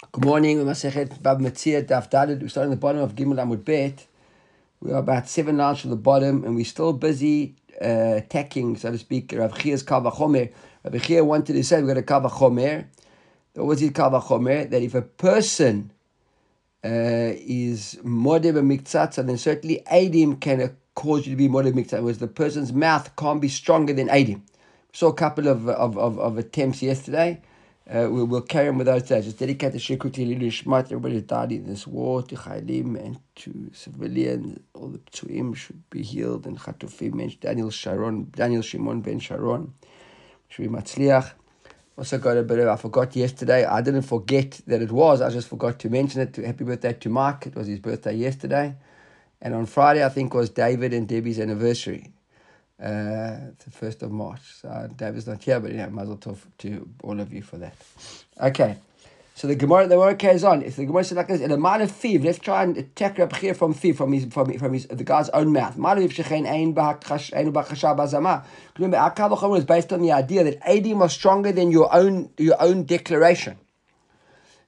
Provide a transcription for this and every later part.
Good morning. We Masechet Bava Metzia Daf Dalet. We're starting at the bottom of Gimel Amud Bet. We are about seven lines from the bottom, and we're still busy uh, tacking, so to speak, Rav Chia's Kava Chomer. Rav Chia wanted to say we've got a Kava Chomer. What was his Kava Chomer? That if a person uh, is Modeh Miktzat, then certainly Adim can cause you to be Modeh Miktzat, whereas the person's mouth can't be stronger than Adim. We saw a couple of, of, of, of attempts yesterday. Uh, we will carry on with days. Just dedicate the shir quickly to Shmat, everybody who died in this war, to Chaylim and to civilians. All the Ptuim should be healed, and Chatufim, Daniel Sharon, Daniel Shimon ben Sharon, should be Matzliach. Also got a bit of, I forgot yesterday, I didn't forget that it was, I just forgot to mention it. Happy birthday to Mark, it was his birthday yesterday. And on Friday, I think, was David and Debbie's anniversary. Uh, the first of March. So David's not here, but yeah, mazel tov to all of you for that. Okay. So the Gemara, the Gemara carries on. If the Gemara says like this, in a man of thief, let's try and attack Reb here from thief, from his, from, from his, the guy's own mouth. Remember, our is based on the idea that Adim was stronger than your own, your own declaration.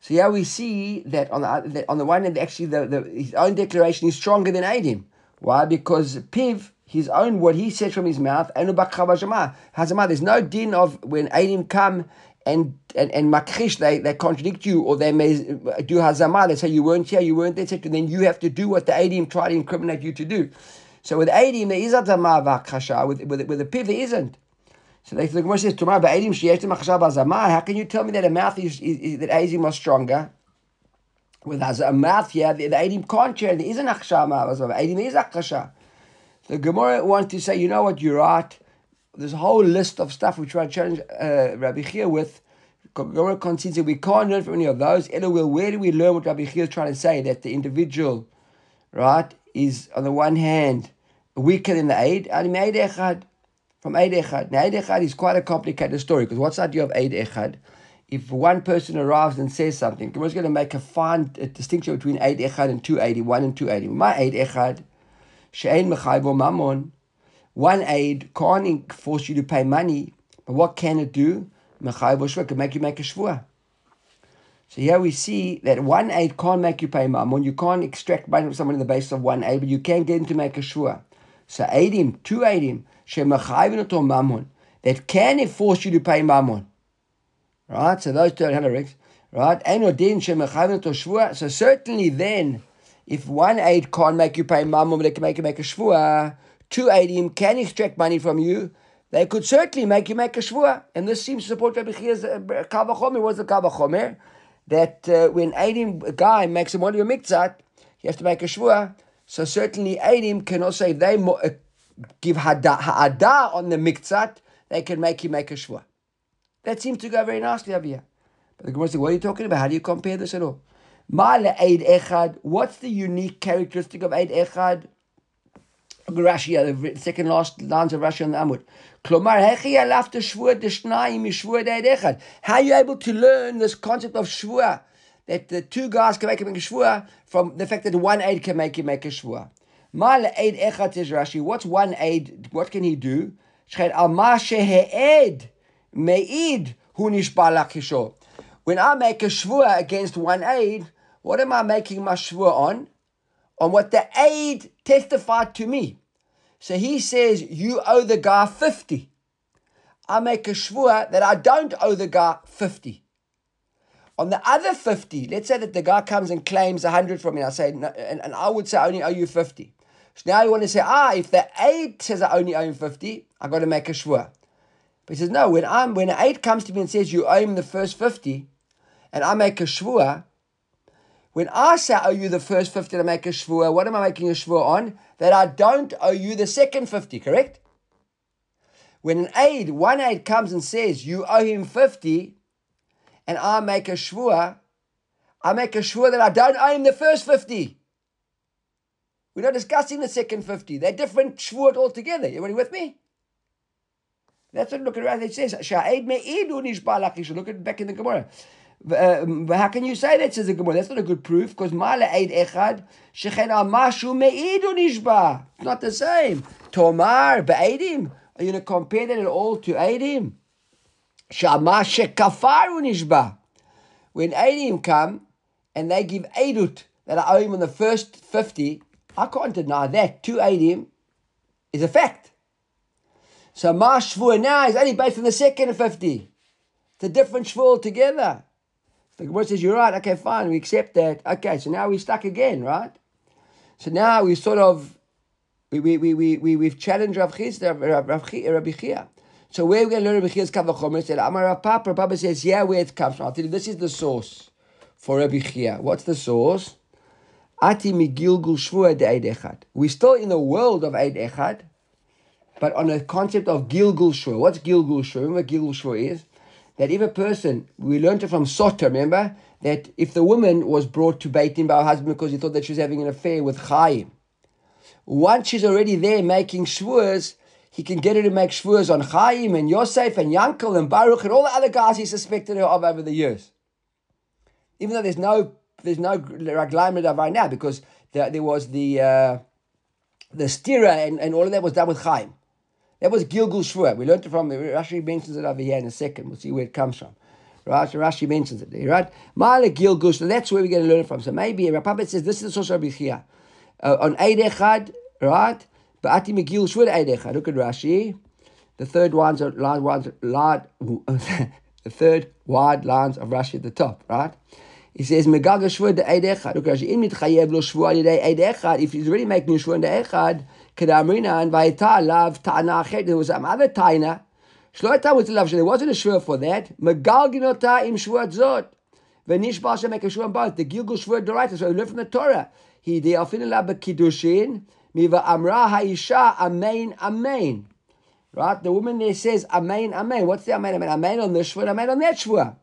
So here we see that on the, that on the one hand, actually, the, the, his own declaration is stronger than Adim. Why? Because Piv, his own what he said from his mouth. And there's no din of when Adim come and and, and makrish, they, they contradict you or they may do hazama. They say you weren't here, you weren't there, etc. Then you have to do what the Adim try to incriminate you to do. So with Adim there is hazama v'akasha. With with with the piv there isn't. So the Gemara says tomorrow Adim sheyesh hazama. How can you tell me that a mouth is, is, is that Adim was stronger? With a mouth here, the, the Adim can't share. There isn't a akshama. Adim is a akasha. The Gemara wants to say, you know what, you're right. There's a whole list of stuff we try to challenge uh, Rabbi Chia with. Gemara concedes that we can't learn from any of those. Anyway, where do we learn what Rabbi Chia is trying to say? That the individual, right, is on the one hand weaker than the aid. From aid echad. Now aid echad is quite a complicated story because what's the idea of aid echad? If one person arrives and says something, Gemara's going to make a fine a distinction between aid echad and 280, 1 and 280. My aid echad She'ein mechayvo mammon. One aid can't force you to pay money, but what can it do? Mechayvo shvua can make you make a shvua. So here we see that one aid can't make you pay mammon. You can't extract money from someone in the basis of one aid, but you can get him to make a shvua. So him, two aidim, shemachayvin mammon, that can force you to pay mammon. Right? So those two are rigs. Right? So certainly then if one aid can't make you pay mammon, they can make you make a shvua, two aidim can extract money from you, they could certainly make you make a shvua. And this seems to support Rabbi Chia's uh, kavachomer. What's the kavachomer? That uh, when aidim, guy makes a money a mikzat, he has to make a shvua. So certainly aidim can also, if they uh, give ha'ada on the mikzat, they can make you make a shvua. That seems to go very nicely over here. But the Gemara says, what are you talking about? How do you compare this at all? Eid Echad. What's the unique characteristic of Eid Echad? Rashi, uh, the second last lines of Rashi on the Amud. Klomar. How are you able to learn this concept of shvur? That the two guys can make a shvur from the fact that one aid can make you make a shvur. Mal aid echad says Rashi. What's one aid? What can he do? Shched al ma sheheed meid hu nishbalak When I make a shvur against one aid, what am I making my shvur on? On what the aid testified to me. So he says, You owe the guy 50. I make a shvur that I don't owe the guy 50. On the other 50, let's say that the guy comes and claims 100 from me. I say, no, and, and I would say, I only owe you 50. So now you want to say, ah, if the aid says I only owe him 50, I got to make a shvur. But he says, no, when I'm when an aid comes to me and says you owe him the first 50, and I make a shvur, when I say owe you the first 50 to make a shvua, what am I making a shvua on? That I don't owe you the second 50, correct? When an aid, one aid comes and says you owe him 50, and I make a shvua, I make a shvua that I don't owe him the first 50. We're not discussing the second 50. They're different shvuot altogether. Everybody with me? That's what look around. It says, Sha'aid me'idu Look at back in the Gemara. Uh, how can you say that, says the Gemara? That's not a good proof, because Mala Eid Echad, Shechen Al Mashu Me'idu Nishba. It's not the same. Tomar Be'edim. Are you going to compare that at all to Eidim? Shama Shekafaru Nishba. when Eidim come and they give Eidut that I owe him on the first 50, I can't deny that. Two Adim is a fact. So my shvur now is only based on the second 50. It's a different shvur altogether. The Gemara says, you're right, okay, fine, we accept that. Okay, so now we're stuck again, right? So now we sort of, we, we, we, we, we, we've challenged Rav Chisda, Rabbi Chia. So where are we going to learn Rabbi Chia's Kavachomer? Said, Amar Rav Papa, Rav Papa says, yeah, where it comes from. I'll tell you, this is the source for Rabbi Chia. What's the source? Ati migilgul shvua de Eid Echad. We're still in the world of Eid Echad, but on a concept of Gilgul Shvua. What's Gilgul Shvua? Remember what Gilgul Shvua is? That if a person, we learned it from Sota, remember? That if the woman was brought to Beit Din by her husband because he thought that she was having an affair with Chaim, once she's already there making shvuas, he can get her to make shvuas on Chaim and Yosef and Yankel and Baruch and all the other guys he suspected her of over the years. Even though there's no there's no raglaim right now because there, there was the uh, the stira and, and all of that was done with Chaim. That was Gilgul Shvua. We learned it from Rashi mentions it over here in a second. We'll see where it comes from. Right? Rashi mentions it there, right? Mala Gilgul So that's where we're going to learn it from. So maybe Rapapet says this is also Rabbi Chia. Uh, on Eid Echad, right? Ba'ati Megil Shvua Eid Echad. Look at Rashi. The third ones are large ones line, the third wide lines of Rashi at the top, right? He says, Megaga Shvua de Eid Echad. Look at Rashi. In mitchayev lo Shvua Eid Echad. If he's already making Shvua de Echad, Kedamrina and Vaita Lav Ta'ana There was some other Taina. Shloita was love. There wasn't a shvur for that. Megalginota im shvur zot. V'nishbal should make a shvur both. The Gilgul shvur doraita. So we learn from the Torah. He the alfin bekidushin. Miva amra ha'isha amen amen. Right? The woman there says amen amen. What's the amen amen? Amen on this shvur. Amen on that shvur.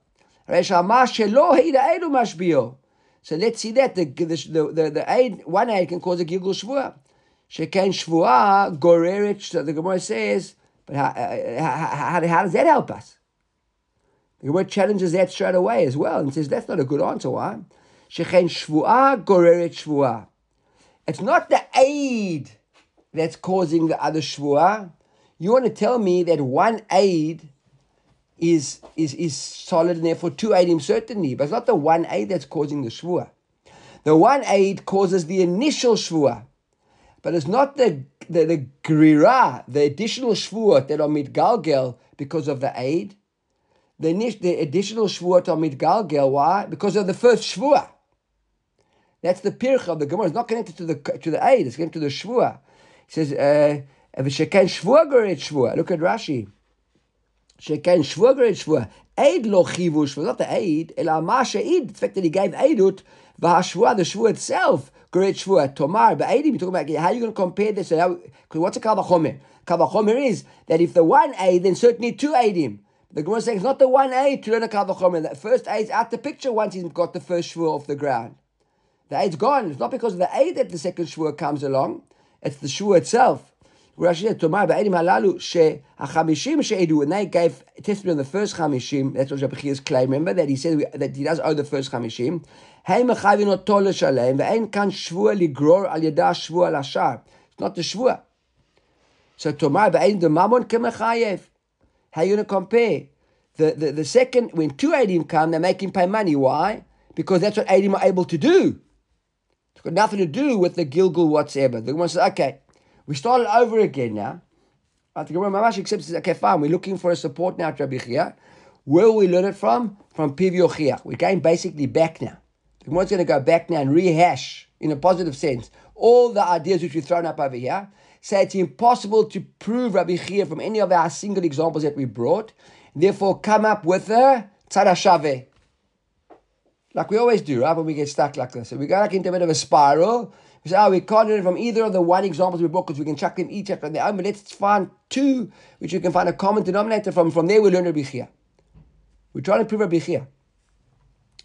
So let's see that the the the, the, the aid one aid can cause a gilgul shvur. Sheken Shvua Gorerich, So the Gemara says, but uh, uh, how, how, how, how does that help us? The Gemara challenges that straight away as well and says that's not a good answer. Why? Sheken Shvua Gorerich Shvua. It's not the aid that's causing the other Shvua. You want to tell me that one aid is, is, is solid and therefore two aid aidim certainly, but it's not the one aid that's causing the Shvua. The one aid causes the initial Shvua. But it's not the the, the grira, the additional shvuot that are mitgalgel because of the aid. The, the additional shvuot are mitgalgel. Why? Because of the first shvuah. That's the pircha of the Gemara. It's not connected to the to the aid. It's connected to the shvuah. It says, uh, "V'sheken shvuah shvuah." Look at Rashi. Sheken shvuah shvuah. Aid lo shvuah. Not the aid. Ela ma she'id. The fact that he gave aidut. V'hashvuah, the shvuah itself great shvua. Tomar, but Eidim, you're talking about how are you going to compare this? Because what's a kavachomer? Kavachomer is that if the one aid, then certainly two aidim. The Gemara saying it's not the one aid to learn a kavachomer. That first aid's out the picture once he's got the first shvua off the ground. The aid's gone. It's not because of the aid that the second shvua comes along. It's the shvua itself. Rashi said, Tomar ba'edim halalu she she'edu, and they gave testimony on the first chamishim. That's what Chia's claim. Remember that he said that he does owe the first chamishim. Hey mechavin oto l'shalem, ve'en kan shvua ligror al yada shvua lashar. It's not the shvua. So Tomar ba'edim the mammon kemechayev. How are you going to compare? The, the, the second, when two Adim come, they make him pay money. Why? Because that's what Adim are able to do. It's got nothing to do with the Gilgul whatsoever. The one says, okay, we started over again now. Think Gemara Mamash accepts okay, fine. We're looking for a support now Rabbi Chia. Where will we learn it from? From Piv Yochiach. We're going basically back now. The Gemara's going to go back now and rehash, in a positive sense, all the ideas which we've thrown up over here. Say it's impossible to prove Rabbi Chia from any of our single examples that we brought. Therefore, come up with a tzadashave. Like we always do, right? When we get stuck like this. So we go like into a bit of a spiral. We say, oh, ah, we can't learn from either of the one examples we brought because we can chuck them each after their own, let's find two which we can find a common denominator from. From there, we learn Rabbi Chia. We're trying to prove Rabbi Chia.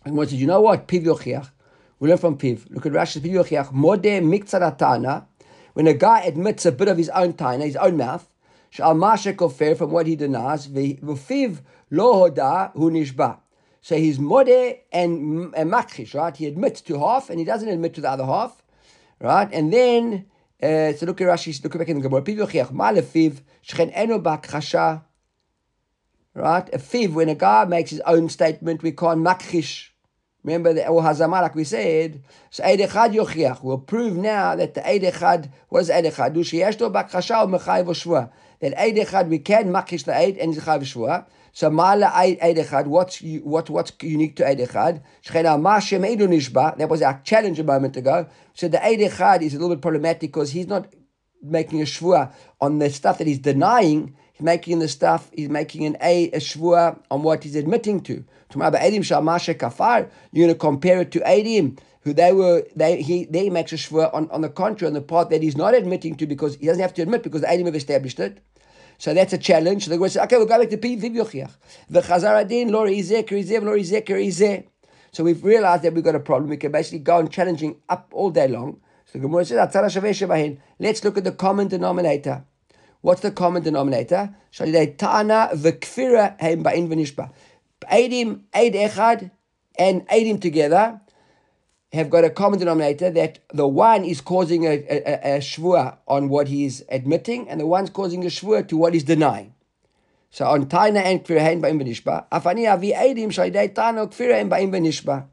And one says, you know what? Piv Yochiach. We learn from Piv. Look at Rashi's Piv Yochiach. Modeh mikzaratana. When a guy admits a bit of his own taina, his own mouth, shal mashe from what he denies, v'fiv lo hoda hu nishba. So he's modeh and, and makhish, right? He admits to half and he doesn't admit to the other half. Right? And then, uh, so look at Rashi, look back in the Gemara. Piv yochiach, ma lefiv, shchen eno bakchasha. Right? A fiv, when a guy makes his own statement, we can't Remember the or hazama, like we said. So Eid Echad yochiach. We'll prove now that the Eid Echad, what is Eid Echad? Do sheyeshto bakchasha or mechayiv shvua. That Eid Echad we can makish the Eid and chayiv shvua. So Mala Eid Echad, what's what what's unique to Eid Echad? Shechena Ma Shem Nishba. That was our challenge a moment ago. So the Eid Echad is a little bit problematic because he's not making a shvua on the stuff that he's denying. He's making the stuff. He's making an a, a shvua on what he's admitting to. You're going to compare it to Edim who they were they he they makes a shvua on, on the contrary on the part that he's not admitting to because he doesn't have to admit because the Edim have established it. So that's a challenge. So the says, okay, we'll go back to Piv Yochiach. The Chazar Adin, Lor Izeh, Kerizeh, Lor Kerizeh. So we've realized that we've got a problem. We can basically go on challenging up all day long. So Gemara says, let's look at the common denominator. What's the common denominator? Shalidei Tana v'kfira heim ba'in v'nishba. Eidim, Eid Echad, and Eidim together have got a common denominator that the one is causing a, a, a shvua on what he is admitting, and the one's causing a shvua to what he's denying. So on Taina and Kfira Hein Ba'im Benishba, Afani Avi Eidim Shaidei Tano Kfira Hein Ba'im Benishba.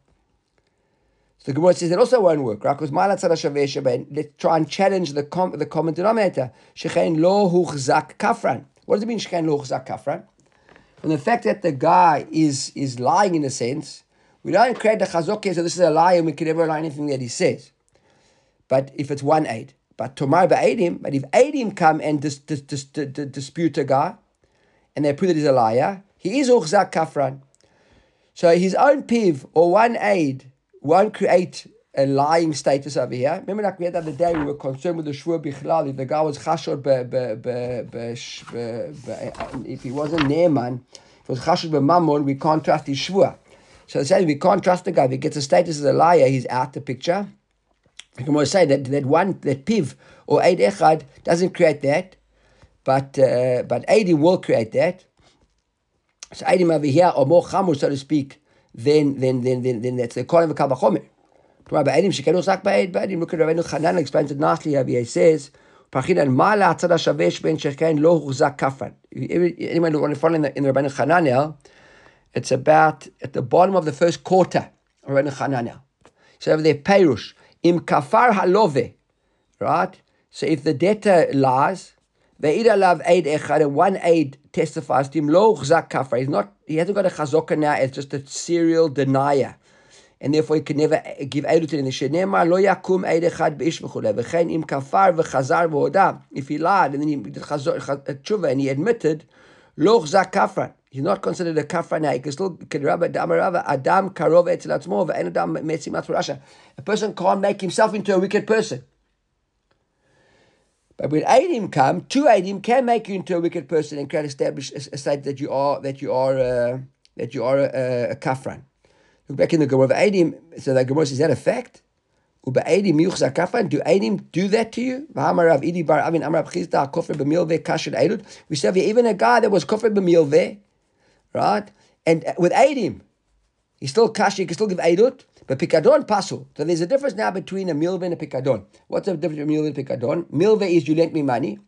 So the Gemara says that also won't work, right? Because Malat Tzara let's try and challenge the, com- the common denominator. Shechein Lo Huchzak Kafran. What does it mean, Shechein Lo Huchzak Kafran? From the fact that the guy is, is lying in a sense, we don't create the chazokah, so this is a lie and we can never lie anything that he says. But if it's one aid. But tomorrow him, but if Aidim come and dis, dis, dis, dis, dispute a guy, and they prove that he's a liar, he is uchzak kafran. So his own piv or one aid won't create a lying status over here. Remember, like we had the other day, we were concerned with the shvur bichlal. If the guy was chashor, if he wasn't neeman, if it was chashor b'mamon, we can't trust his shvur. So it says we can't trust the guy. If he gets a status as a liar, he's out the picture. We can always say that that one that piv or eid echad doesn't create that, but uh, but eidim will create that. So eidim over here are more chamur, so to speak, than than than than, than that's the calling of a kavachomer. Look at Rabbeinu Chanan explains it nicely. He says. Sheken lo huzak kafran. Anyone who want to follow in the, in the Rabbeinu Chananel, it's about at the bottom of the first quarter Rabbeinu Chananel. So over there, Perush, im kafar halove, right? So if the debtor lies, ve'id alav aid echad, one aid testifies to him, lo kafar. He's not, he hasn't got a chazokah now, it's just a serial denier. And therefore he can never give aid to him. Shenemar lo yakum aid echad b'ish v'chule, v'chein im kafar v'chazar v'hoda. If he lied and then he did tshuva and he admitted, lo kafar. He's not considered a kafra He can still adam karov etzilatzmo ve'en adam metzim Rasha. A person can't make himself into a wicked person. But when Adim come, two Adim can make you into a wicked person and can establish a, a state that you are that you are uh, that you are a, a kafran. Look back in the Gemara of Adim. So the Gemara says, is that a fact? Do Adim do that to you? We say even a guy that was kofar b'milveh right? And with Eidim, he's still cash, he can still give Eidut, but Pikadon Pasul. So there's a difference now between a Milve and a Pikadon. What's the difference between Milve and Pikadon? Milve is you lent me money.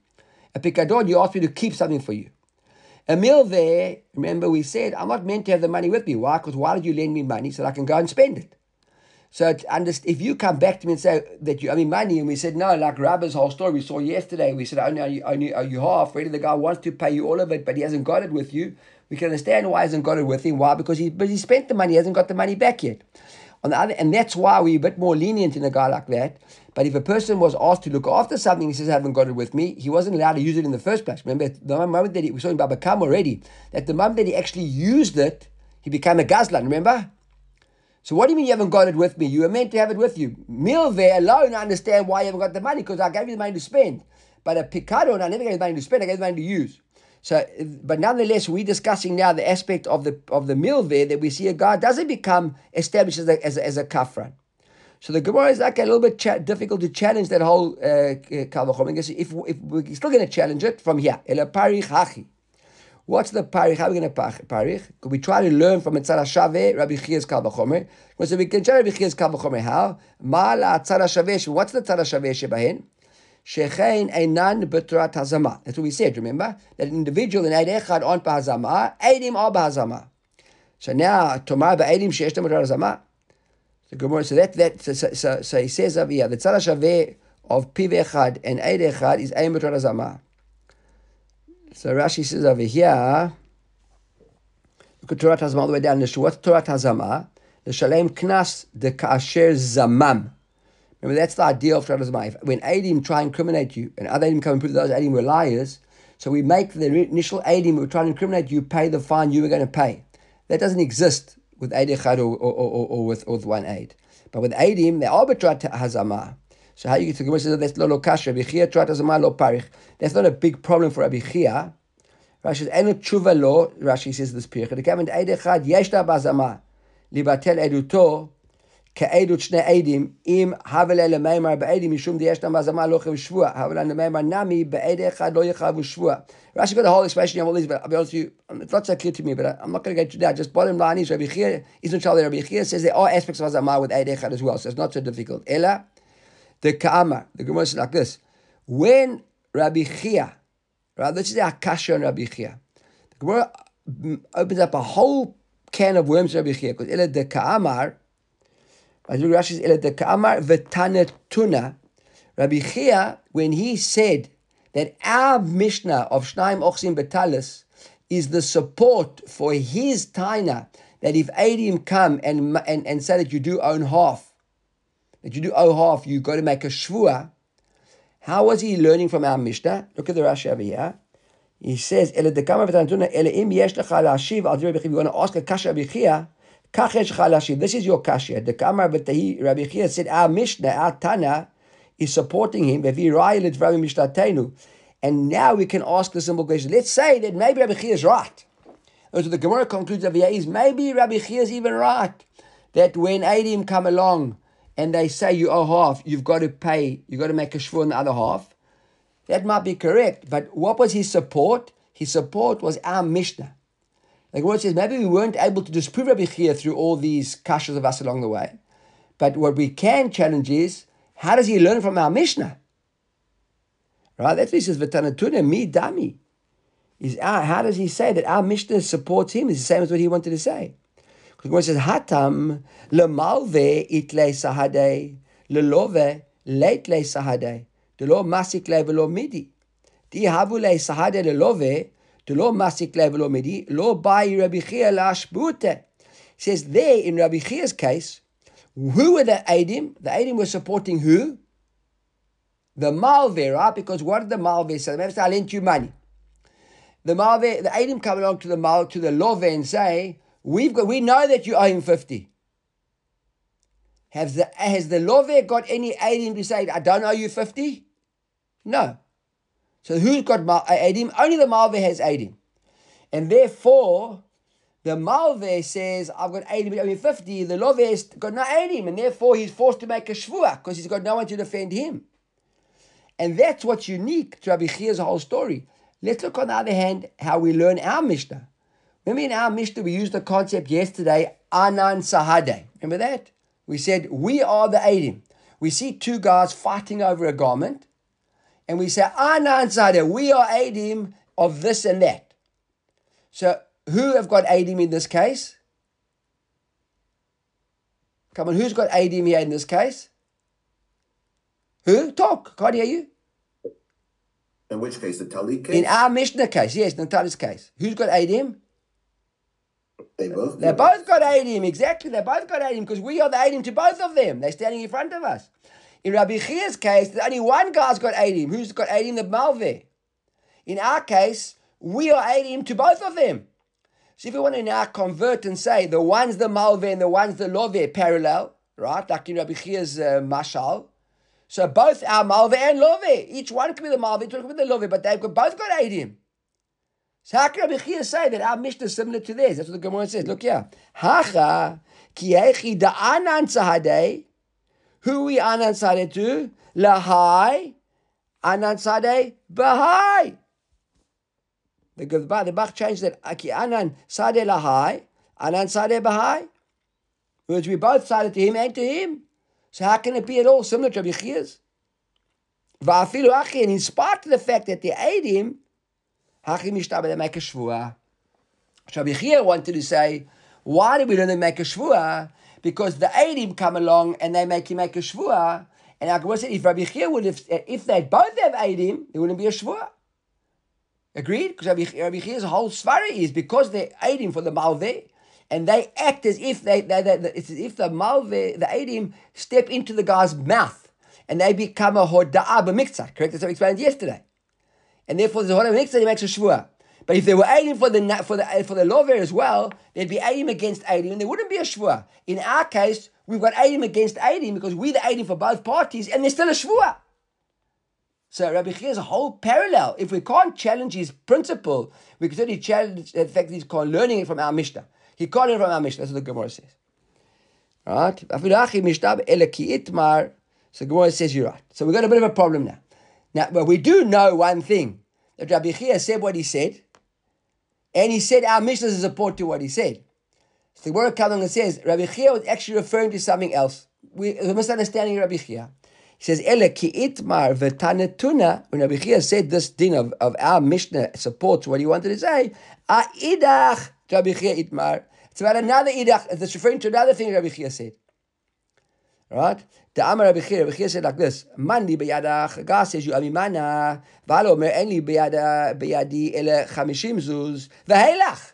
A Pikadon, you ask me to keep something for you. A Milve, remember we said, I'm not meant to have the money with me. Why? Because why did you lend me money so I can go and spend it? So if you come back to me and say that you owe me money, and we said no, like Rabbi's whole story we saw yesterday, we said only are you, only are you half. Really, the guy wants to pay you all of it, but he hasn't got it with you. We can understand why he hasn't got it with him. Why? Because he, but he spent the money, he hasn't got the money back yet. On the other, and that's why we're a bit more lenient in a guy like that. But if a person was asked to look after something, he says, I haven't got it with me, he wasn't allowed to use it in the first place. Remember, the moment that he, was saw in Baba Kam already, that the moment that he actually used it, he became a gazlan, remember? So what do you mean you haven't got it with me? You were meant to have it with you. Milve alone, I understand why you haven't got the money, because I gave you the money to spend. But a picado, I never gave the money to spend, I gave the money to use. So, but nonetheless, we're discussing now the aspect of the of the there that we see a guy doesn't become established as a, as a, as a kafran. So the Gemara is like a little bit cha- difficult to challenge that whole. Uh, if if we're still going to challenge it from here, el parich hachi. What's the parich? How are we going to parich? Could we try to learn from Etzara Shave, Rabbi Chiya's kalvachomer? So we can try Rabbi Chiya's kalvachomer. How? Ma la Tzara Shave. What's the Tzara Shave shebahen? Shechein einan b'torat hazama. That's what we said, remember? That an individual in Eid Echad on Eidim are b'hazama. So now, Tomar ba'edim sheyesh b'torat hazama. So Gemara, so that that so, so, so he says over here the tzara shaveh of piv echad and eid echad is ein b'torah zama. So Rashi says over here, look at Torah Hazama all the way down. What's Torah Hazama? The shalem knas de kasher zamam. Remember, that's the idea of Torah Hazama. When Adim try and incriminate you, and other Adim come and prove those Adim were liars, so we make the initial Adim, we're trying to incriminate you, pay the fine you were going to pay. That doesn't exist with Eid Echad or, or, or, or, with, or with one Eid. But with Eidim, they Torah Hazama. So how you get to Gemara says that's lo lo kasha. Rabbi Chia Hazama lo parich. That's not a big problem for Rabbi Chia. Rashi says enu tshuva lo. Rashi says this pirich. The comment Eid Echad yeshta bazama libatel eduto כעדות שני עדים, אם הבל למימר בעדים משום דישנם בהזמה לא חייב שבוע, הבל למימר נמי בעד אחד לא יחייבו שבוע. Rashi got a whole explanation of all these, but I'll be honest with you, it's not so clear to me, but I'm not going to get to that. Just bottom line is Rabbi Chia, isn't Charlie Rabbi Chia says there are aspects of Hazamah with Eid Echad as well, so it's not so difficult. Ella, the Ka'amar, the Gemara says like this, when Rabbi Chia, right, this is our kasha on Rabbi Chia, the Gemara opens up a whole can of worms Rabbi Chia, because Ella, the Ka'amar, Rashi says, the Ka'amar v'tanetuna. Rabbi Chia, when he said that our Mishnah of Shnaim Ochsim Betalis is the support for his Taina, that if Adim come and, and, and say that you do own half, that you do own half, you got to make a shvua. How was he learning from our Mishnah? Look at the Rashi over here. He says, Ele dekama v'tanetuna, ele im yesh lecha la'ashiv, al Rabbi Chia, you want to ask a kasha Rabbi this is your kasha. The Kamar B'tahi, Rabbi Chia said, our Mishnah, our Tana, is supporting him. And now we can ask the simple question. Let's say that maybe Rabbi Chia is right. So the Gemara concludes here is maybe Rabbi Chia is even right. That when Adim come along and they say you owe half, you've got to pay, you've got to make a shvur on the other half. That might be correct. But what was his support? His support was our Mishnah. Like what says, maybe we weren't able to disprove Rabbi Chia through all these kashas of us along the way. But what we can challenge is, how does he learn from our Mishnah? Right? That's what he says, V'tanatuna mi dami. Is our, how does he say that our Mishnah supports him? It's the same as what he wanted to say. Because it says, Hatam lemalve itle sahade lelove leitle sahade delo masik le velo midi. Di havu le sahade lelove lo masik level midi, lo bai Rabbi Chia lashbute. Says there in Rabbi Chia's case, who were the Adim? The Adim were supporting who? The Malve, right? Because what did the Malve say? Maybe I lent you money. The Malve, the Adim come along to the Mal to the Love and say, We've got we know that you owe him 50. Has the has the Love got any Adim to say, I don't owe you 50? No. So who's got uh, Adim? Only the Malve has Adim. And therefore, the Malve says, I've got Adim, I mean 50. The Love has got no Adim. And therefore, he's forced to make a Shvua because he's got no one to defend him. And that's what's unique to Rabbi Chia's whole story. Let's look on the other hand how we learn our Mishnah. Remember in our Mishnah, we used the concept yesterday, Anan Sahade. Remember that? We said, we are the Adim. We see two guys fighting over a garment and we say, ah, Anan Sada, we are Adim of this and that. So who have got Adim in this case? Come on, who's got Adim here in this case? Who? Talk. Can't hear you. In which case, the Talit case? In our Mishnah case, yes, Talit's case. Who's got Adim? They both. They both got Adim, exactly. They both got Adim because we are the Adim to both of them. They're standing in front of us. In Rabbi Chia's case, there's only one guy's got 80. Who's got 80? The Malve. In our case, we are 80 to both of them. So if we want to now convert and say the one's the Malve and the one's the Love parallel, right? Like in Rabbi Chia's uh, Mashal. So both our Malve and Love, each one can be the Malve, each one can be the Love, but they've got, both got 80. So how can Rabbi Chia say that our Mishnah is similar to theirs? That's what the Gemara says. Look here. Hacha ki da'anan tzahadei who we anansade to? Lahai. Anansade Bahai. The the Bach changed that. Aki Anan Sade Lahai. Anan Sade Bahai. Which we both sided to him and to him. So how can it be at all similar to Rabbi Chia's? Va'afilu Achi, and in spite of the fact that they ate him, Hachi Mishtabah, they make a shvua. Chia wanted to say, why did we learn to make a shvua? Because the Adim come along and they make him make a shvua. And Gemara said if Rabbi Chia would have, if they both have Adim, there wouldn't be a shvua. Agreed? Because Rabbi, Rabbi Chia's whole svara is because they're Adim for the Malveh, and they act as if they, they, they, it's as if the Malveh, the Adim, step into the guy's mouth and they become a Hoda'ah b'miktzah. Correct? That's what we explained yesterday. And therefore, the Hoda'ah b'miktzah, he makes a shvua. But if they were aiding for the for the for the lover as well, they'd be aiding against aiding, and there wouldn't be a shvua. In our case, we've got aiding against aiding because we're the aiding for both parties, and there's still a shvua. So Rabbi a whole parallel. If we can't challenge his principle, we can certainly challenge the fact that he's learning it from our Mishnah. He can't learn it from our Mishnah. That's what the Gemara says. Right? So Gemara says you're right. So we've got a bit of a problem now. Now, but we do know one thing. That Rabbi Chia said what he said, and he said our Mishnah is a support to what he said. So the word and says, Rabbi Chia was actually referring to something else. We, a misunderstanding Rabbi Chia. He says, Ele ki itmar v'tanetuna, when Rabbi Chia said this din of, of our Mishnah supports what he wanted to say, a idach, Rabbi Chia itmar. It's about another idach, it's referring to another thing Rabbi Chia said. Right? The Amar Rabbi Chia, Rabbi Chia said like this, Mandi beyadach, God says you amimana, v'alo omer en li beyadi ele chamishim zuz, v'heilach.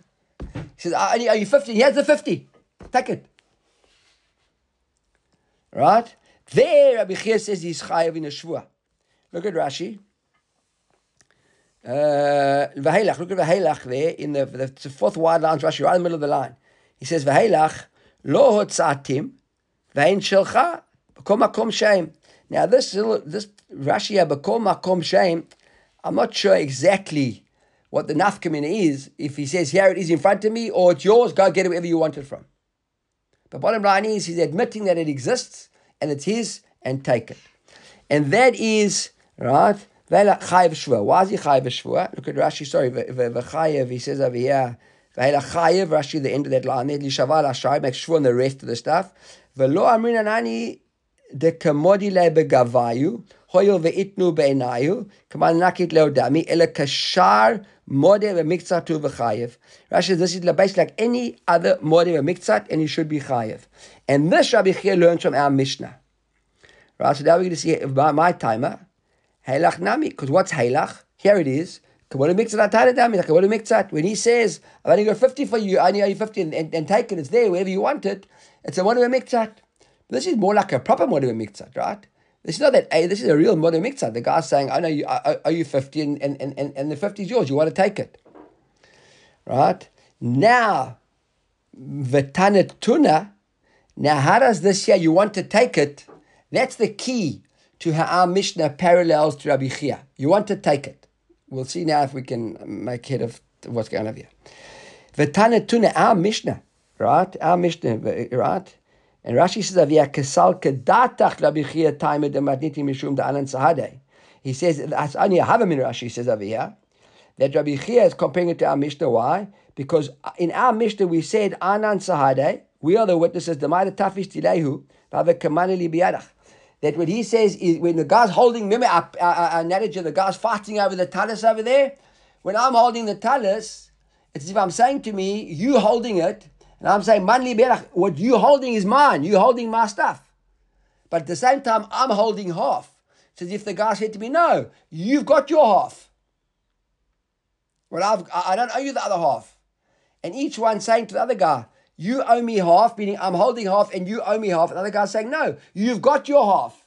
He says, are you 50? Here's the 50. Take it. Right? There, Rabbi Chia says he's chayav in a shvua. Look at Rashi. Uh, v'heilach, look at v'heilach there in the, the fourth wide line, Rashi, right in the middle of the line. He says, v'heilach, lo hotzatim, v'ein shelcha, makom sheim. Now this, this Rashi, b'kol makom sheim, I'm not sure exactly what the nafkamina is, if he says, here it is in front of me, or it's yours, go get it wherever you want it from. But bottom line is, he's admitting that it exists, and it's his, and take it. And that is, right, chayiv shvua. Why is he chayiv shvua? Look at Rashi, sorry, v'chayiv, he says over here, v'hela chayiv, Rashi, the end of that line lishaval hashai, makes shvua on the rest of the stuff. V'lo amrin anani, de kamodi le begavayu, hoyel ve'itnu be'enayu, kaman nakit leodami, ele kashar modeh ve'miktzat tu v'chayiv. Rashi this is basically like any other modeh ve'miktzat, and he should be chayiv. And this Rabbi Chia learns from our Mishnah. Right, so now we're going to see my, my timer. Heilach nami, because what's heilach? Here it is. When he says, I've only got 50 for you, I only you 50 and, and, and, take it, it's there, wherever you want it. It's a one of a miktzat. This is more like a proper modeh miktzat, right? This is not that, hey, this is a real modeh miktzat. The guy's saying, I know you, I owe you 50 and, and, and, and the 50 is yours, you want to take it. Right? Now, v'tanet tuna, now how does this here, you want to take it, that's the key to how our Mishnah parallels to Rabbi Chia. You want to take it. We'll see now if we can make head of what's going on here. V'tanet tuna, our Mishnah, right? Our Mishnah, right? And Rashi says, "Avia kesal kedatach Rabbi Chia matniti mishum anan sahade." He says, "That's only a havamin." Rashi says over that Rabbi Chia is comparing it to our Mishnah. Why? Because in our Mishnah we said anan sahade. We are the witnesses. The ma'at tafish tilehu that what he says is when the guy's holding, remember our, our, our analogy, the guy's fighting over the talus over there. When I'm holding the talus, it's as if I'm saying to me, you holding it, and I'm saying, manli berach, what you holding is mine, you holding my stuff. But at the same time, I'm holding half. It's as if the guy said to me, no, you've got your half. Well, I've, I don't owe you the other half. And each one saying to the other guy, you owe me half, meaning I'm holding half and you owe me half. Another guy's saying, no, you've got your half.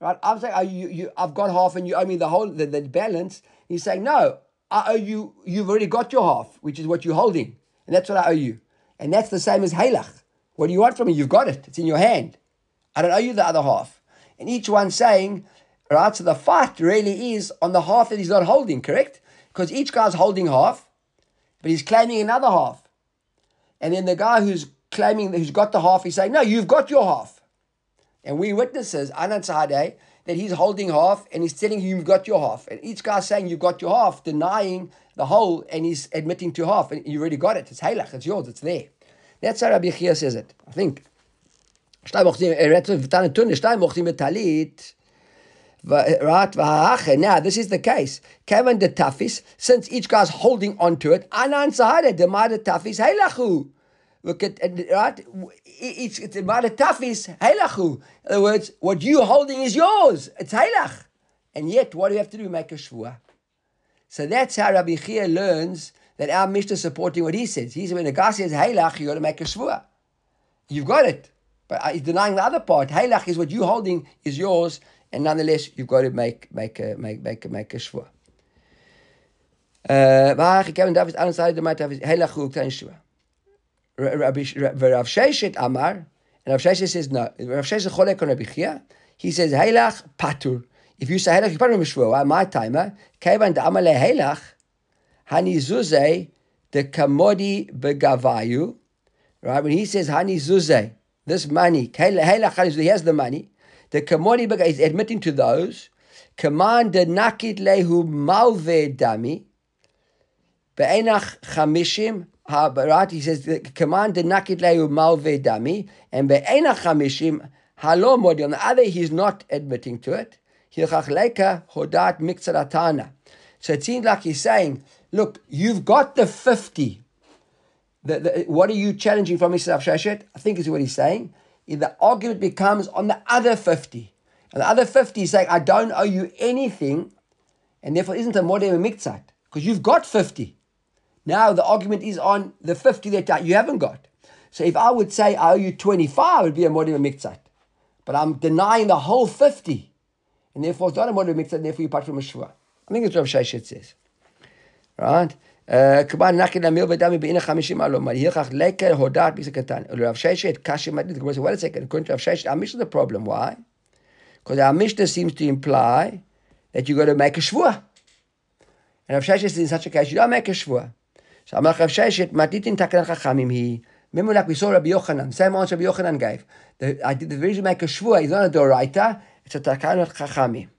Right? I'm saying, oh, you, you, I've got half and you owe me the whole, the, the balance. He's saying, no, I owe you, you've already got your half, which is what you're holding. And that's what I owe you. And that's the same as Halach. What do you want from me? You've got it. It's in your hand. I don't owe you the other half. And each one saying, right, so the fight really is on the half that he's not holding, correct? Because each guy's holding half, but he's claiming another half. And then the guy who's claiming that he's got the half, he's saying, No, you've got your half. And we witnesses, Anand Sahade, that he's holding half and he's telling you you've got your half. And each guy saying you've got your half, denying the whole, and he's admitting to half. And you already got it. It's halach, it's yours, it's there. That's how Rabbi Chia says it, I think. Eh, eh, right, now this is the case. Kevin the tafis, since each guy's holding on to it, anan sahade demada tafis heilachu. Look at right. It's it's about a tafis heilachu. In other words, what you holding is yours. It's heilach, and yet what do you have to do? Make a shvua. So that's how Rabbi Chia learns that our Mishnah is supporting what he says. He says when the guy says heilach, you got to make a shvua. You've got it, but uh, he's denying the other part. Heilach is what you holding is yours, and nonetheless you've got to make make a make make a make a shvua. Uh, Rav Sheshet Amar, and Rav Sheshet says no. Rav Sheshet Cholek on Rabbi Chia. He says Heilach Patur. If you say Heilach, you patur mishvua. Ah, my timer. Eh? Kevan da Amar Heilach. Hani Zuze the Kamodi begavayu. Right when he says Hani Zuze, this money. Heilach he has the money. The Kamodi begavayu is admitting to those. Command the Nakit lehu malve dami. Be'enach chamishim, right? He says, command the lehu malve dami, and be'enach chamishim, halo modi. On the other, he's not admitting to it. Hilchach leka hodat mikzaratana. So it seems like he's saying, look, you've got the 50. The, the, what are you challenging from Mr. Sheshet? I think is what he's saying. The argument becomes on the other 50. And the other 50 is saying, I don't owe you anything, and therefore isn't a modem mikzat, because you've got 50. Now the argument is on the 50 that you haven't got. So if I would say I owe you 25, it would be a modim mikzat. But I'm denying the whole 50. And therefore it's not a modim mikzat, and therefore you part from a shvua. I think that's what Rav Sheshet says. Right? כמובן נקי נמיר ודמי בעין החמישים עלו, מלהיכך לקר הודעת ביס הקטן. ולרב ששת קשה מדהים, the Gemara says, wait a second, according to Rav Sheshet, our Mishnah is the problem. Why? Because our Mishnah seems to imply that you got to make a shvua. And Rav Sheshet says in such a case, you don't make a shvua. So Amar Chav Sheshet, Matitin Takanat Chachamim, he, remember like we saw Rabbi Yochanan, same answer Rabbi Yochanan gave. The, I did the reason make a shvua, it's not a doraita, it's a Takanat Chachamim.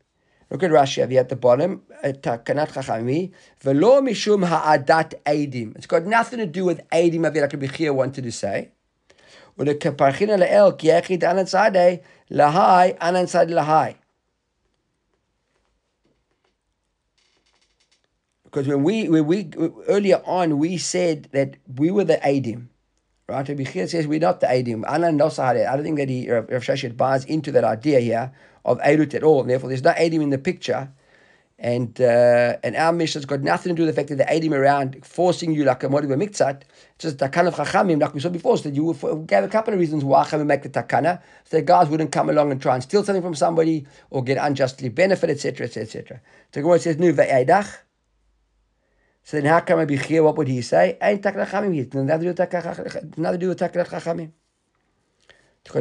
Look at Rashi over at the bottom, Takanat Chachamim, Velo Mishum Ha'adat Eidim. It's got nothing to do with Eidim, like Rabbi Chia wanted to say. ולכפרחינא לאל, כי יחיד אנן צדי, להי, אנן צדי להי. Because when we, when we earlier on we said that we were the Adim, right? Rabbi Chia says we're not the Adim. I don't think that he Rav Sheshet buys into that idea here of Eirut at all. And therefore, there's no Adim in the picture. And uh, and our mission has got nothing to do with the fact that the Adim around forcing you like a Modi Mikzat. It's just Takana of Chachamim, like we saw before. So you gave a couple of reasons why Chachamim make the Takana. So that guys wouldn't come along and try and steal something from somebody or get unjustly benefit, etc., etc., etc. So Gemara says, Nu ve'edach. So then how come I be here? What would he say? Ain't takra chachamim here. Nothing to do with do with takra chachamim.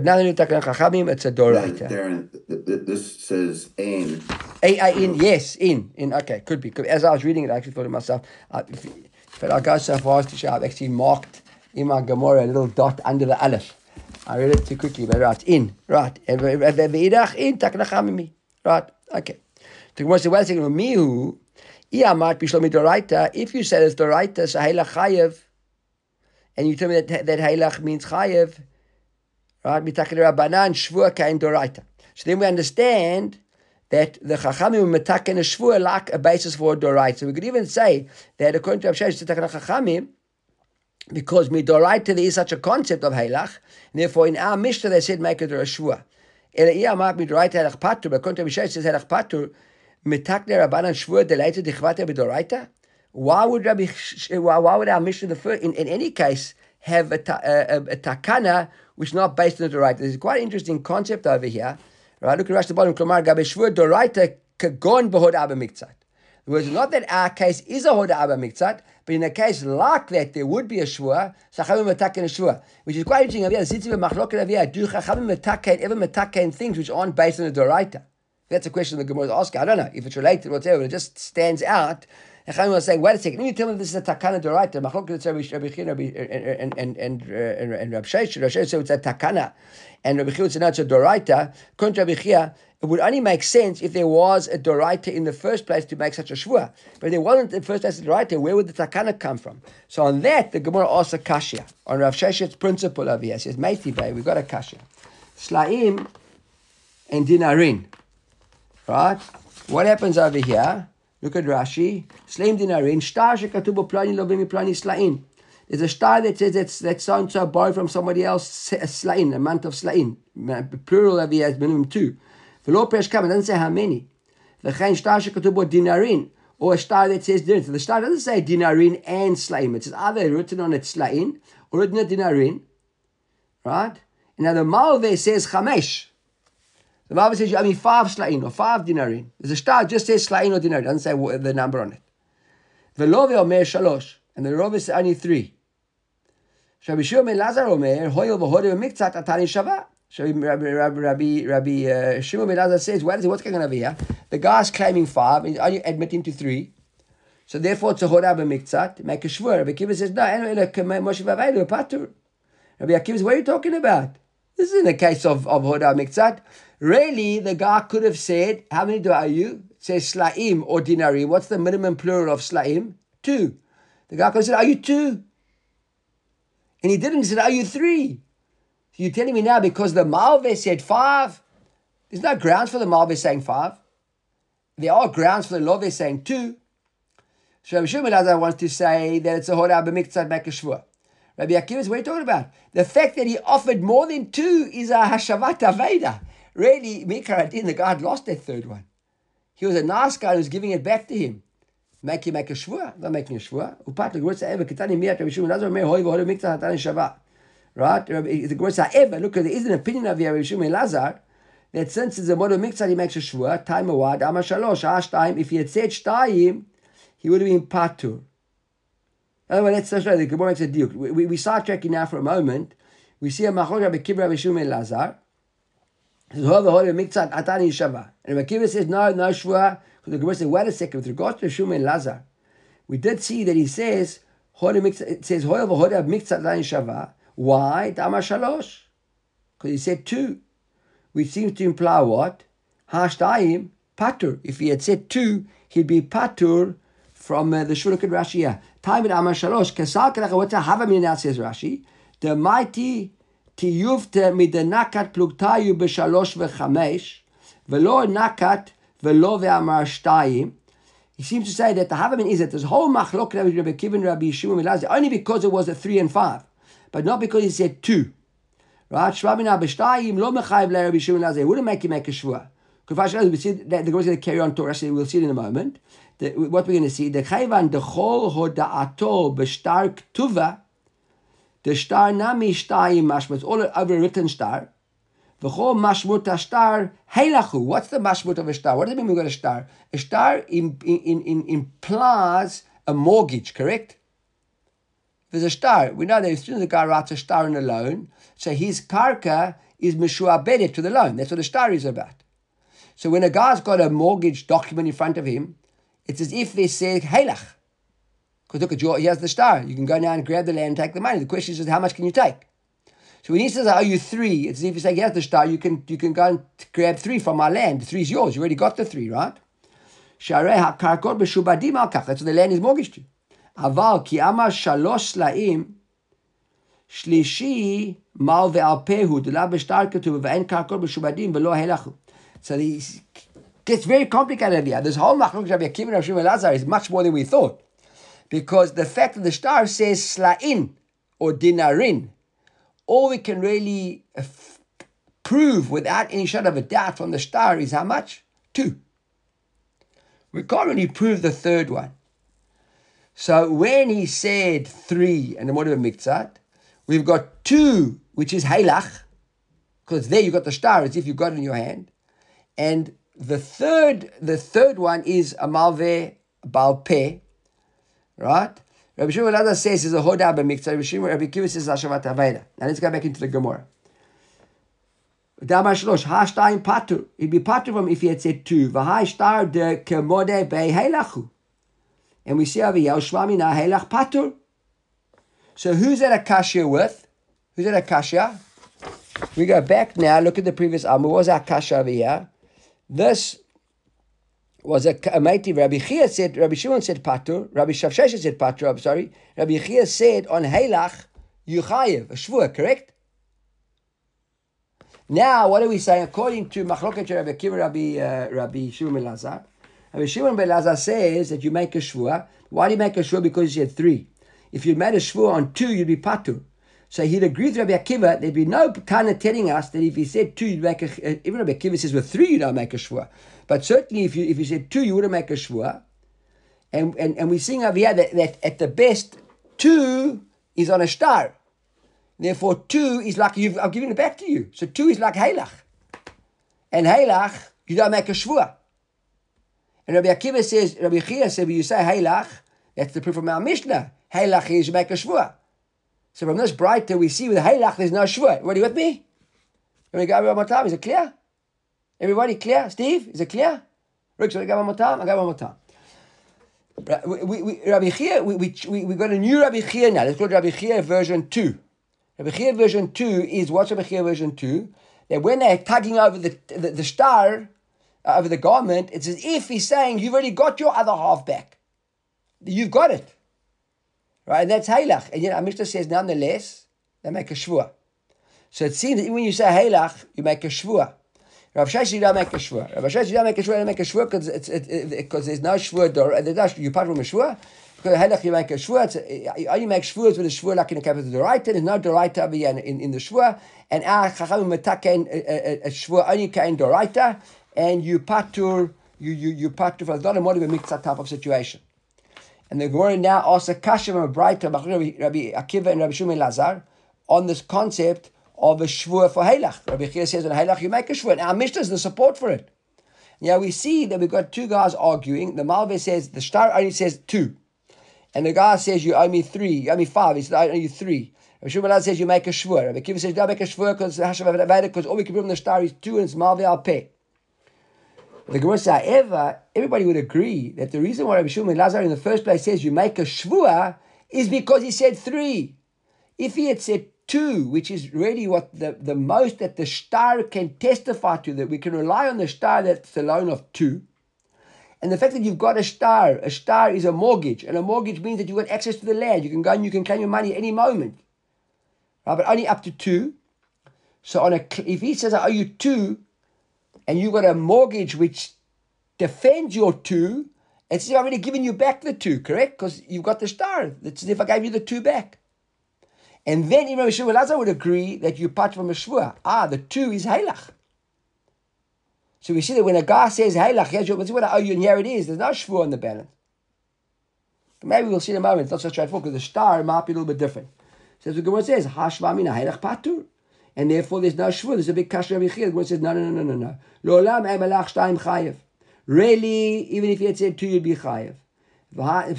Nothing to do with chachamim. It's a doraita. Darren, this says ain. A, in, yes, in, in. Okay, could be. Could, as I was reading it, I actually thought to myself, uh, if, if I go so far as to show, I've actually marked in my Gemara a little dot under the aleph. I read it too quickly, but right, in, right. In, takra chachamim. Right, okay. The Gemara says, well, a second, mihu, if you said it's Doraita, so Hailach Chayev, and you tell me that, that Hailach means Chayev, right? Mitakir Rabbanan, Shvua Kain Doraita. So then we understand that the Chachamim metaken a Shvua like a basis for Doraita. So we could even say that according to Rav Shesh, Chachamim, because midoraita there is such a concept of Hailach, and therefore in our Mishnah they said make it a Shvua. According to Rav Shesh, says Hailach Patur, Mitakne Rabbanan Shvur Delaita Dichvata B'Doraita? Why would Rabbi? Why would our mission the first, in, in any case have a, a, a, takana which is not based on the Doraita? There's quite an interesting concept over here. Right? Look at Rashi the bottom. Klamar Gabe Shvur Doraita Kagon Behod Abba Miktzat. The words not that our case is a Hoda Abba Miktzat, but in a case like that, there would be a Shvur, Chachamim Metaken a which is quite interesting. Over here, Zitzi Machloket over Do Chachamim Metaken ever Metaken things which aren't based on the Doraita? That's a question the Gemara is asking. I don't know if it's related, or whatever. It just stands out. And Chaim was saying, wait a second, let me tell me this is a takana doraita. Machlok Rabbi Chin and and and and Rabbi Sheish. Rabbi Sheish said it's a takana, and Rabbi Chia said no, it's a doraita. According to Rabbi Chia, it would only make sense if there was a doraita in the first place to make such a shvua. But if there wasn't in the first place a doraita, where would the takana come from? So on that, the Gemara asks a kashya on Rav Shesh's principle over here. Says, Meiti we've got a kashya. Slaim and dinarin. Right? What happens over here? Look at Rashi. Slaim dinarin. Shtar shekatubo plani lovim plani slain. There's a star that says that's that so and so borrowed from somebody else slain, a month of slain. Plural he has minimum two. V'lo peresh kam, it doesn't say how many. V'chein star shekatubo dinarin, or a star that says dinarin. So the star doesn't say dinarin and slain. It's either written on it slain or written on dinarin, right? Now the Malve says chamesh. The Malve says you owe me five slain or five dinarin. There's a star just says slain or dinarin. It doesn't say what, the number on it. V'lo ve'omer shalosh. And the Rav is only three. Rabbi Shimon Lazar Omer, Hoyel v'hodeh miktzat atani shava. Rabbi, Rabbi, Rabbi, Rabbi uh, Shimon ben Lazar says, what is it, what's going on over here? The guy's claiming five, he's only admitting to three. So therefore it's a hodah b'miktzat, make a shvur. Rabbi Akiva says, no. Rabbi Akiva says, what are you talking about? This isn't a case of, of hodah miktzat. Really, the guy could have said, how many do are you? It says slaim or. What's the minimum plural of slaim? Two. The guy could have said, are you two? And he didn't. He said, are you three? So you're telling me now because the Malve said five, there's no grounds for the Malve saying five. There are grounds for the Love saying two. So Rabbi Shimon wants to say that it's a Horah b'miktzat Mekashvua. Rabbi Akiva, what are you talking about? The fact that he offered more than two is a Hashavat Aveda. Really, Mikaradin, the guy had lost that third one. He was a nice guy who was giving it back to him. Make him make a shvua, not making a shvua. Upat the Gemara ever kitani miyat Rabbi Shimon Lazar? The look. There is an opinion of Rabbi Shimon Lazar that since it's a model miktzat, he makes a shvua. Time a wad ama shalosh ash time. If he had said shtayim, he would have been patur. Anyway, let's show the Gemara makes a. We, we, we now for a moment. We see a machor Rabbi Kibbutz Rabbi Shimon Lazar. Says hoy v'hoy miktzat hatani shabbat. And Rabbi Kibbutz says no, no shvua. So the Gemara says, wait a second, with regards to Shimon Lazar, we did see that he says, it says, Hoya v'hoda miktzat lain shava. Why? Dama shalosh. Because he said two. Which seems to imply what? Hashtayim, patur. If he had said two, he'd be patur from uh, the Shuluk Rashi here. Time at Amar Shalosh. Kesal Kedach, what's a Havamin says Rashi. The mighty tiyuvte midenakat pluktayu b'shalosh v'chamesh, Velo nakat v'lo ve'amar shtayim. He seems to say that the Havamin is that this whole machlok Rabbi Rabbi Kivan Rabbi Shimon Elazar only because it was a three and five, but not because he said two. Right? Shvamina b'shtayim lo mechayiv Rabbi Shimon Elazar. It wouldn't make him make a shvua. Because we see that the going to carry on Torah. We'll see it in a moment. The, what we're going to see the chayvan the chol hodaato b'shtar ktuva. The star nami shtayim mashma. It's all over written star. V'chol mashmut ashtar heilachu. What's the mashmut of a star? What does it mean we got a star? A star in, in, in, implies a mortgage, correct? There's a star, we know that as soon as a guy writes a star in a loan, so his karka is mishuabedet to the loan. That's what a star is about. So when a guy's got a mortgage document in front of him, it's as if they say heilach. Because look at your, he has the star. You can go now and grab the land and take the money. The question is, how much can you take? So when he says, "Are you three? It's as if you say, "Yes, the star. You can you can go and grab three from my land. Three is yours. You already got the three, right?" That's what the land is mortgaged to. אבל כי אמר שלוש סלעים, שלישי מל ועל פה הוא, דלה בשטר כתוב, ואין קרקעות משובדים ולא הלכו. so it gets very complicated here. This whole machlok Rabbi Akiva and Rabbi Shimon Lazar is much more than we thought. Because the fact that the star says sla'in or dinarin, all we can really uh, f- prove without any shadow of a doubt from the star is how much? Two. We can't really prove the third one. So when he said three and the of miktzat, we've got two, which is halach, because there you've got the star as if you've got it in your hand, and the third, the third one is a malve balpe, right? Rabbi Shimon Lazar says is a hoda b'miktzah. Rabbi Shimon Rabbi Kiva says hashavat aveda. Now let's go back into the Gemara. Damar shlosh hashtayim patu. He'd be patu from if he had said two. V'hai shtar de kemode bei heilachu. And we see over here shvami na heilach patu. So who's that akashia with? Who's that akashia? We go back now. Look at the previous Amr. What was akashia over here? This was a, mighty Rabbi Chia said, Rabbi Shimon said patur, Rabbi Shavshesha said patur, I'm sorry. Rabbi Chia said on Heilach, Yuchayev, a shvur, correct? Now, what are we saying? According to Machloket Rabbi Akiva, Rabbi, uh, Rabbi Shimon Belazar, Rabbi Shimon ben Lazar says that you make a shvur. Why do you make a shvur? Because you had three. if you made a shvua on two, you'd be patur. So he'd agree with Rabbi Akiva. There'd be no Tana telling us that if he said two, you'd make a. uh, Even Rabbi Akiva says with three, you don't make a shvua. But certainly, if you if you said two, you wouldn't make a shvua. And and and we're seeing over here that, that at the best, two is on a star. Therefore, two is like you've, I'm giving it back to you. So two is like Halach. And Halach, you don't make a shvua. And Rabbi Akiva says, Rabbi Chia said, when you say Halach, that's the proof from our Mishnah. Halach is you make a shvua. So from this brighter, we see with Halach, there's no shvua. Everybody with me? Over one more time. Is it clear? Everybody clear? Steve, is it clear? Rick, shall I go one more time? I'll go one more time. We, we, Rabbi Chia, we, we, we, got a new Rabbi Chia now. Let's call Rabbi Chia version 2. Rabbi Chia version 2 is what's Rabbi Chia version 2? That when they're tugging over the, the, the star, uh, over the garment, it's as if he's saying, You've already got your other half back. You've got it. Right? And that's Halach. And yet our Mishnah says, nonetheless, they make a shvua. So it seems that when you say Halach, you make a shvua. Rav Shai you don't make a shvua. Rav Shai you don't make a shvua, you don't make a shvua because it, it, there's no shvua door. Uh, there's no, you part from a shvua. Because Halach you make a shvua. It's uh, uh, you only make shvuas with a shvua like in the capital doraita. There's no doraita over here in, in, in the shvua. And our chachamim metaken a, a, a shvua only kain doraita. And you patur you you you patur for a more of a mixed type of situation. And the Gemara now asks a kasha from a Rabbi Rabbi Akiva and Rabbi Shimon Lazar on this concept of a shvur for Halach. Rabbi Chia says on Halach you make a shvur. Now our Mishnah is the support for it. Now we see that we've got two guys arguing. The Malve says the star only says two. And the guy says you owe me three, you owe me five. He says I owe you three. Rabbi Shimon Lazar says you make a shvur. Rabbi Akiva says don't make a shvur because because all we can on the star is two and it's al peh. The Gemara says, however, everybody would agree that the reason why Rabbi Shimon Lazar in the first place says you make a shvua is because he said three. If he had said two, which is really what the, the most that the star can testify to, that we can rely on the star that's the alone of two. And the fact that you've got a star, a star is a mortgage, and a mortgage means that you've got access to the land. You can go and you can claim your money at any moment. Right, but only up to two. So on a if he says I owe you two, and you've got a mortgage which defends your two, it's already given you back the two, correct? Because you've got the star. As if I gave you the two back. And then Imam Shmuel Lazar would agree that you part from a shvua. Ah, the two is halach. So we see that when a guy says halach, here's your, what I owe you, and here it is. There's no shvua on the balance. Maybe we'll see in a moment. It's not so straightforward because the star might be a little bit different. So as the Gemara says, hashva mina halach patur. And therefore there's no shvur. There's a big kasha Rabbi Chia. The says, no, no, no, no, no, no. Lo'olam em alach shtayim chayev. Really, even if you had said two, you'd be chayev.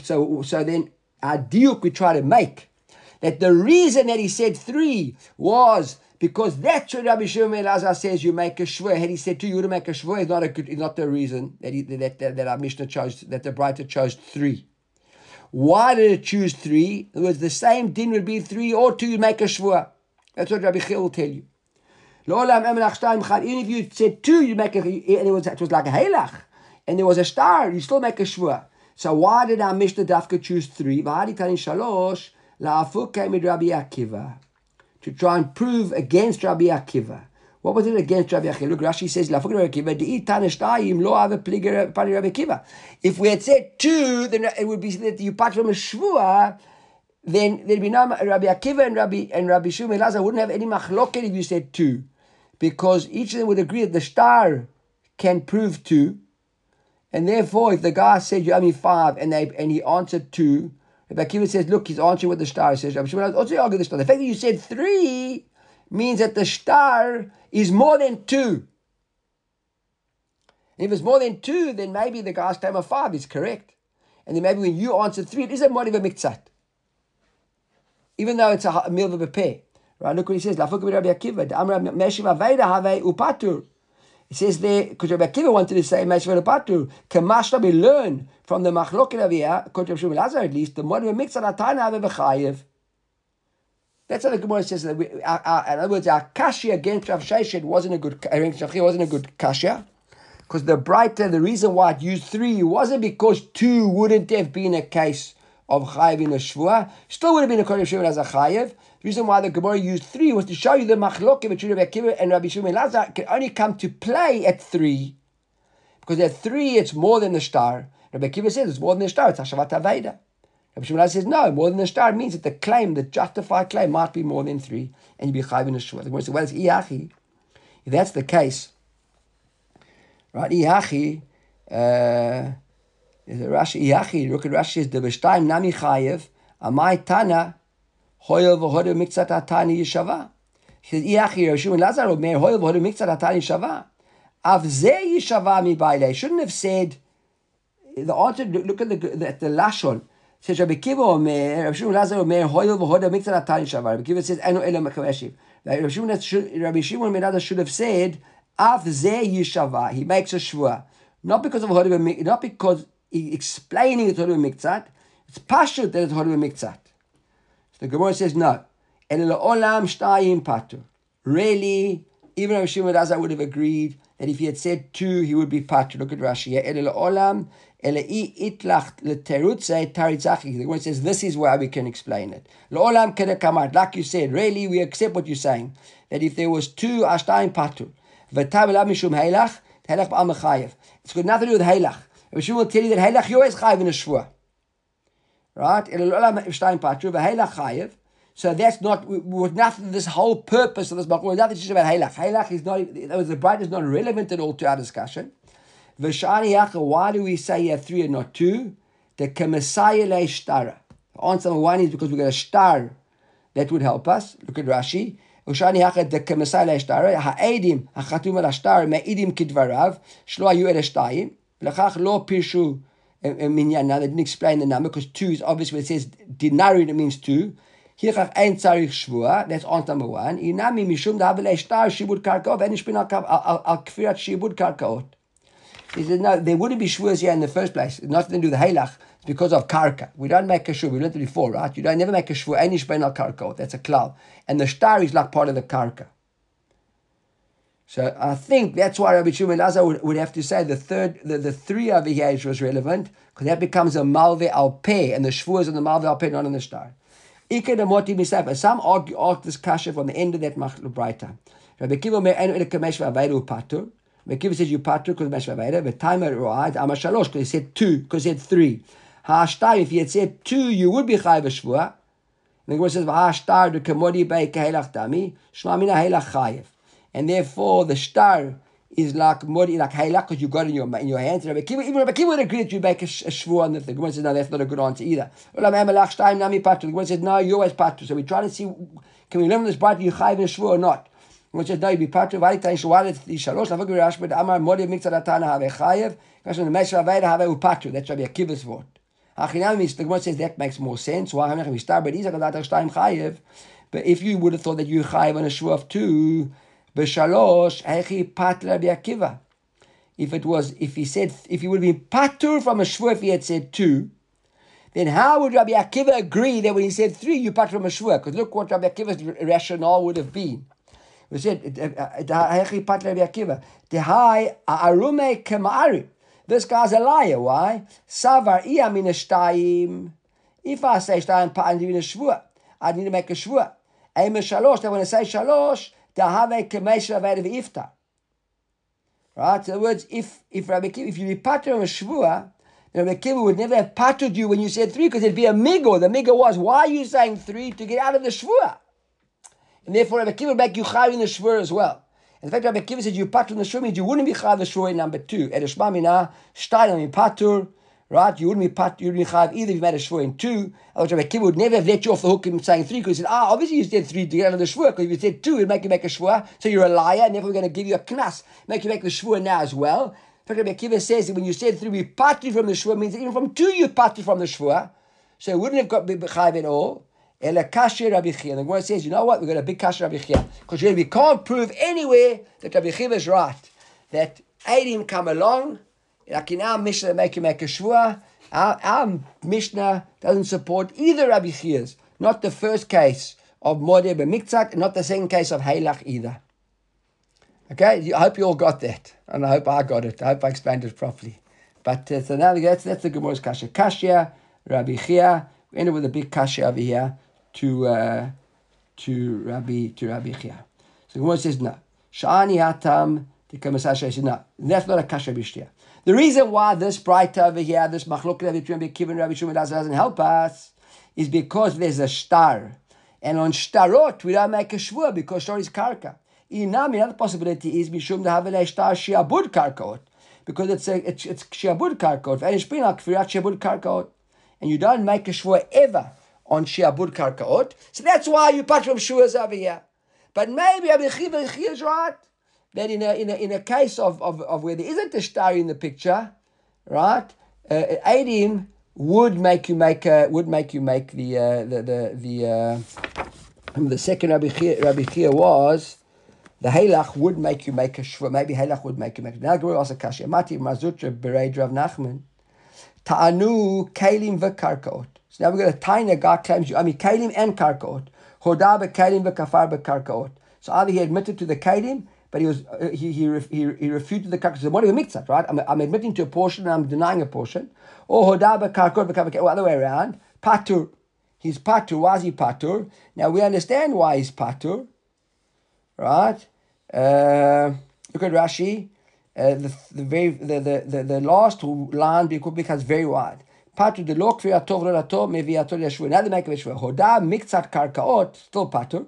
So, so then our diuk we try to make that the reason that he said three was because that's what Rabbi Shimon Elazar says you make a shvur. Had he said two, you would make a shvur. Is not a good, not the reason that he, that, that that our Mishnah chose that the Brighter chose three. Why did it choose three? Other words, the same din would be three or two. You make a shvur. That's what Rabbi Chil will tell you. Even if you said two, you make a, and it was it was like a halach, and there was a star, you still make a shvur. So why did our Mishnah Dafka choose three? Tanin shalosh Rabbi Akiva to try and prove against Rabbi Akiva. What was it against Rabbi Akiva? Look, Rashi says, "La'afuk Rabbi Akiva lo Rabbi Akiva." If we had said two, then it would be that you part from a shvua. Then there'd be no Rabbi Akiva and Rabbi and Rabbi Shimon Lazar wouldn't have any machloket if you said two, because each of them would agree that the star can prove two, and therefore, if the guy said you owe me five and they and he answered two, Rabbi Akiva says, look, he's answering what the star says. Rabbi Shimon also argued the star. The fact that you said three means that the star is more than two. And if it's more than two, then maybe the guy's claim of five is correct. And then maybe when you answered three, it is a mod of a miktzat. Even though it's a, meal of a pair. Right? Look what he says. It says there, because Rabbi Akiva wanted to say Meshiv Upatur. Kamashta we learn from the Machloket of here, Rabbi Lazar at least, the mod of a miktzat atana have a chayev. That's how the Gemara says that. We, our, our, in other words, our kashya against Rav Sheshet wasn't a good. Against wasn't a good kashya, because the brighter the reason why it used three wasn't because two wouldn't have been a case of chayev in a shvua. Still would have been a kodesh shivur as a chayev. The reason why the Gemara used three was to show you the machlokim between Rabbi Akiva and Rabbi Shimon Lazar can only come to play at three, because at three it's more than the star. Rabbi Akiva says it's more than the star. It's hashavat aveda. Rabbi Shimon says no, more than the star means that the claim, the justified claim, might be more than three, and you be chayv in a shua. The Gemara says, well, it's iachi. If that's the case, right? Iachi, uh, Rashi iachi. Look at Rashi says the b'shtayim nami chayev amai tana hoyel v'hodu mikzat atani yishava. He says iachi Rabbi Shimon Lazar omer hoyel v'hodu mikzat atani yishava. Av ze yishava mi baile. Shouldn't have said the answer. Look at the the, the lashon. Says Rabbi Kiva Omer, Rabbi Shimon Lazar Omer, Hoyel v'hoda mikzat atani shavar. Rabbi Kiva says, Eno elo mekaveshiv. Rabbi Shimon, Rabbi should have said, Av ze yishava. He makes a shvua. Not because of hoda not because explaining it's hoda mikzat. It's pashut that it's hoda mikzat. So the Gemara says, no. El olam shtayim patu. Really, even Rabbi Shimon Lazar would have agreed that if he had said two, he would be patu. Look at Rashi. The one says this is why we can explain it. Like you said, really we accept what you're saying. That if there was two ashtayim patur, it's got nothing to do with heilach. Rishon will tell you that heilach you always chayiv in a shvua. Right? So that's not with nothing. This whole purpose of this was nothing is just about heilach. Heilach is not. The bride is not relevant at all to our discussion. V'shani why do we say you have three and not two? The kemasaya le shtara. The answer number one is because we got a star that would help us. Look at Rashi. V'shani hacha the kemasaya le shtara. Ha'edim ha'chatum al star me'idim kidvarav shlo ayu el shtayim. L'chach lo pirshu eh, eh, minyan. Now they didn't explain the number because two is obviously it says dinari that means two. Hirach ein tzarich shvua, that's answer number one. Inami mishum da havele shtar shibud karkaot, bin al kfirat shibud karkaot. He said, no, there wouldn't be shvuas here in the first place. It's nothing to do with the halach. It's because of karka. We don't make a shvu. We learned it before, right? You don't never make a shvu. Any shbein al karka. That's a cloud. And the star is like part of the karka. So I think that's why Rabbi Shimon Lazar would, would have to say the third, the, the three over here was relevant because that becomes a malve al peh, and the shvuas on the malve al peh, not on the star. Some argue, argue this kasha from the end of that machlo brighter. Rabbi Kiva patur. Mekiva says you patu because meshvaveda. The timer right ama shalosh because he said two because he said three. Ha'ashtar if he had said two you would be chayv shvua. The Gemara says ha'ashtar the kemodi bei kehelach dami shma mina helach chayev. And therefore the star is like modi like helach because you got it in your in your hands. Rabbi Kiva, even Rabbi Kiva would agree that you make a, a shvua on the thing. The Gemara says no that's not a good answer either. The Gemara says no you always patu. So we try to see can we learn this part you chayv in shvua or not. which is no you be part of it in shwalet di shalosh la vagir ash mit amar mod mikzat atana have chayev kash the mesha vaida have u patu that should be a kibes word achinam is the one says that makes more sense why have we start but these are that stein chayev but if you would have thought that you chayev on a shvu of two be shalosh hechi patla bi akiva if it was if he said if he would have been patur from a shvu if he had said two then how would Rabbi Akiva agree that when he said three, you part from a shvur? Because look what Rabbi Akiva's rationale would have been. We said, Hechi uh, Pat Rabbi Akiva, Tehai Arume Kemari. This guy's a liar. Why? Savar iya min shtayim. If I say shtayim pa, I need a shvua. I need to make a shvua. Eime shalosh. Then when I say shalosh, tehave kemesh rav iftar. Right. In other words, if if Rabbi Akiva, if you be of a shvua, Rabbi Akiva would never have pattered you when you said three because it'd be a migo. The migo was, why are you saying three to get out of the shvua? And therefore, Rabbi Kiva make you chayiv in the shvur as well. In fact, Rabbi Kiva said you patur in the shvur means you wouldn't be chayiv the shvur number two. At Eshmamina, shtayim in patur, right? You wouldn't be patur, you wouldn't be chayiv either if you made a shvur in two. Otherwise, Rabbi Kiva would never have let you off the hook in saying three because he said, ah, obviously you said three to get out of the shvur because if you said two, it'd make you make a shvur. So you're a liar, and therefore we're going to give you a knas, make you make the shvur now as well. Fact, Rabbi Kiva says that when you said three, we parted from the shvur means that even from two you parted from the shvur. So it wouldn't have got be chayiv at all. Ela kasher Rabbi Chia. The Gemara says, you know what? We've got a big kasher Rabbi Chia. Because we can't prove anywhere that Rabbi Chia is right. That Adim come along, like in our Mishnah, make you make a shvua. Our, our Mishnah doesn't support either Rabbi Chia's. Not the first case of Modeh B'miktzat, not the second case of Heilach either. Okay, I hope you all got that, and I hope I got it. I hope I explained it properly. But uh, so now that's, that's the Gemara's kasha. Kasha, Rabbi Chia, we end up with a big kasha over here to uh, to Rabbi to Rabbi Chia. So Gemara says no. Shani hatam The Kamasasha says, no, that's not a kasha bishtia. The reason why this bright over here, this machlok Rabbi Shimon Kivin Rabbi Shimon doesn't help us, is because there's a star. And on starot, we don't make a shvur because shtar is karka. Inami, another possibility is mishum a star shiabud karkaot. Because it's a, it's, it's shiabud karkaot. And it's been like shiabud karkaot. And you don't make a shvur ever on shiabud karkaot. So that's why you part from shvuas over here. But maybe Rabbi Chia is right. That in a, in a, in a case of, of, of where there isn't a star in the picture, right? Uh, Adim would make you make a, would make you make the uh, the the the uh, the second Rabbi Chia, Rabbi Chia was the halach would make you make a shvur. Maybe halach would make you make. Now Gemara also kasha. Mati mazutra bereid Rav Nachman. Ta'anu kalim v'karkaot. So now we're going to tiny guy claims you. I mean kalim and karkaot. Hoda bekalim v'kafar bekarkaot. So either he admitted to the kalim but he was uh, he, he, he, he refuted the karka. So what do you mix right? I'm, I'm admitting to a portion and I'm denying a portion. Or hodaba karkot or other way around. Patur. He's patur. Why is he patur? Now we understand why he's patur. Right? Uh, look at Rashi. Uh, the the very the, the, the, the last line becomes very wide. Patur de lo kviatov relato meviator yeshua. Now they make a yeshua. Hoda mikzat karkaot still patur,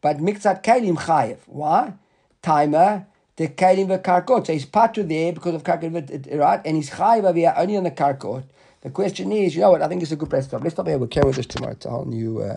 but mikzat kalim chayev. Why? Timer, the kalim karkot. So he's patu there because of karkot, right? And he's chayv only on the karkot. The question is, you know what? I think it's a good place to stop. Let's stop here. We'll carry this tomorrow. It's a whole new. Uh,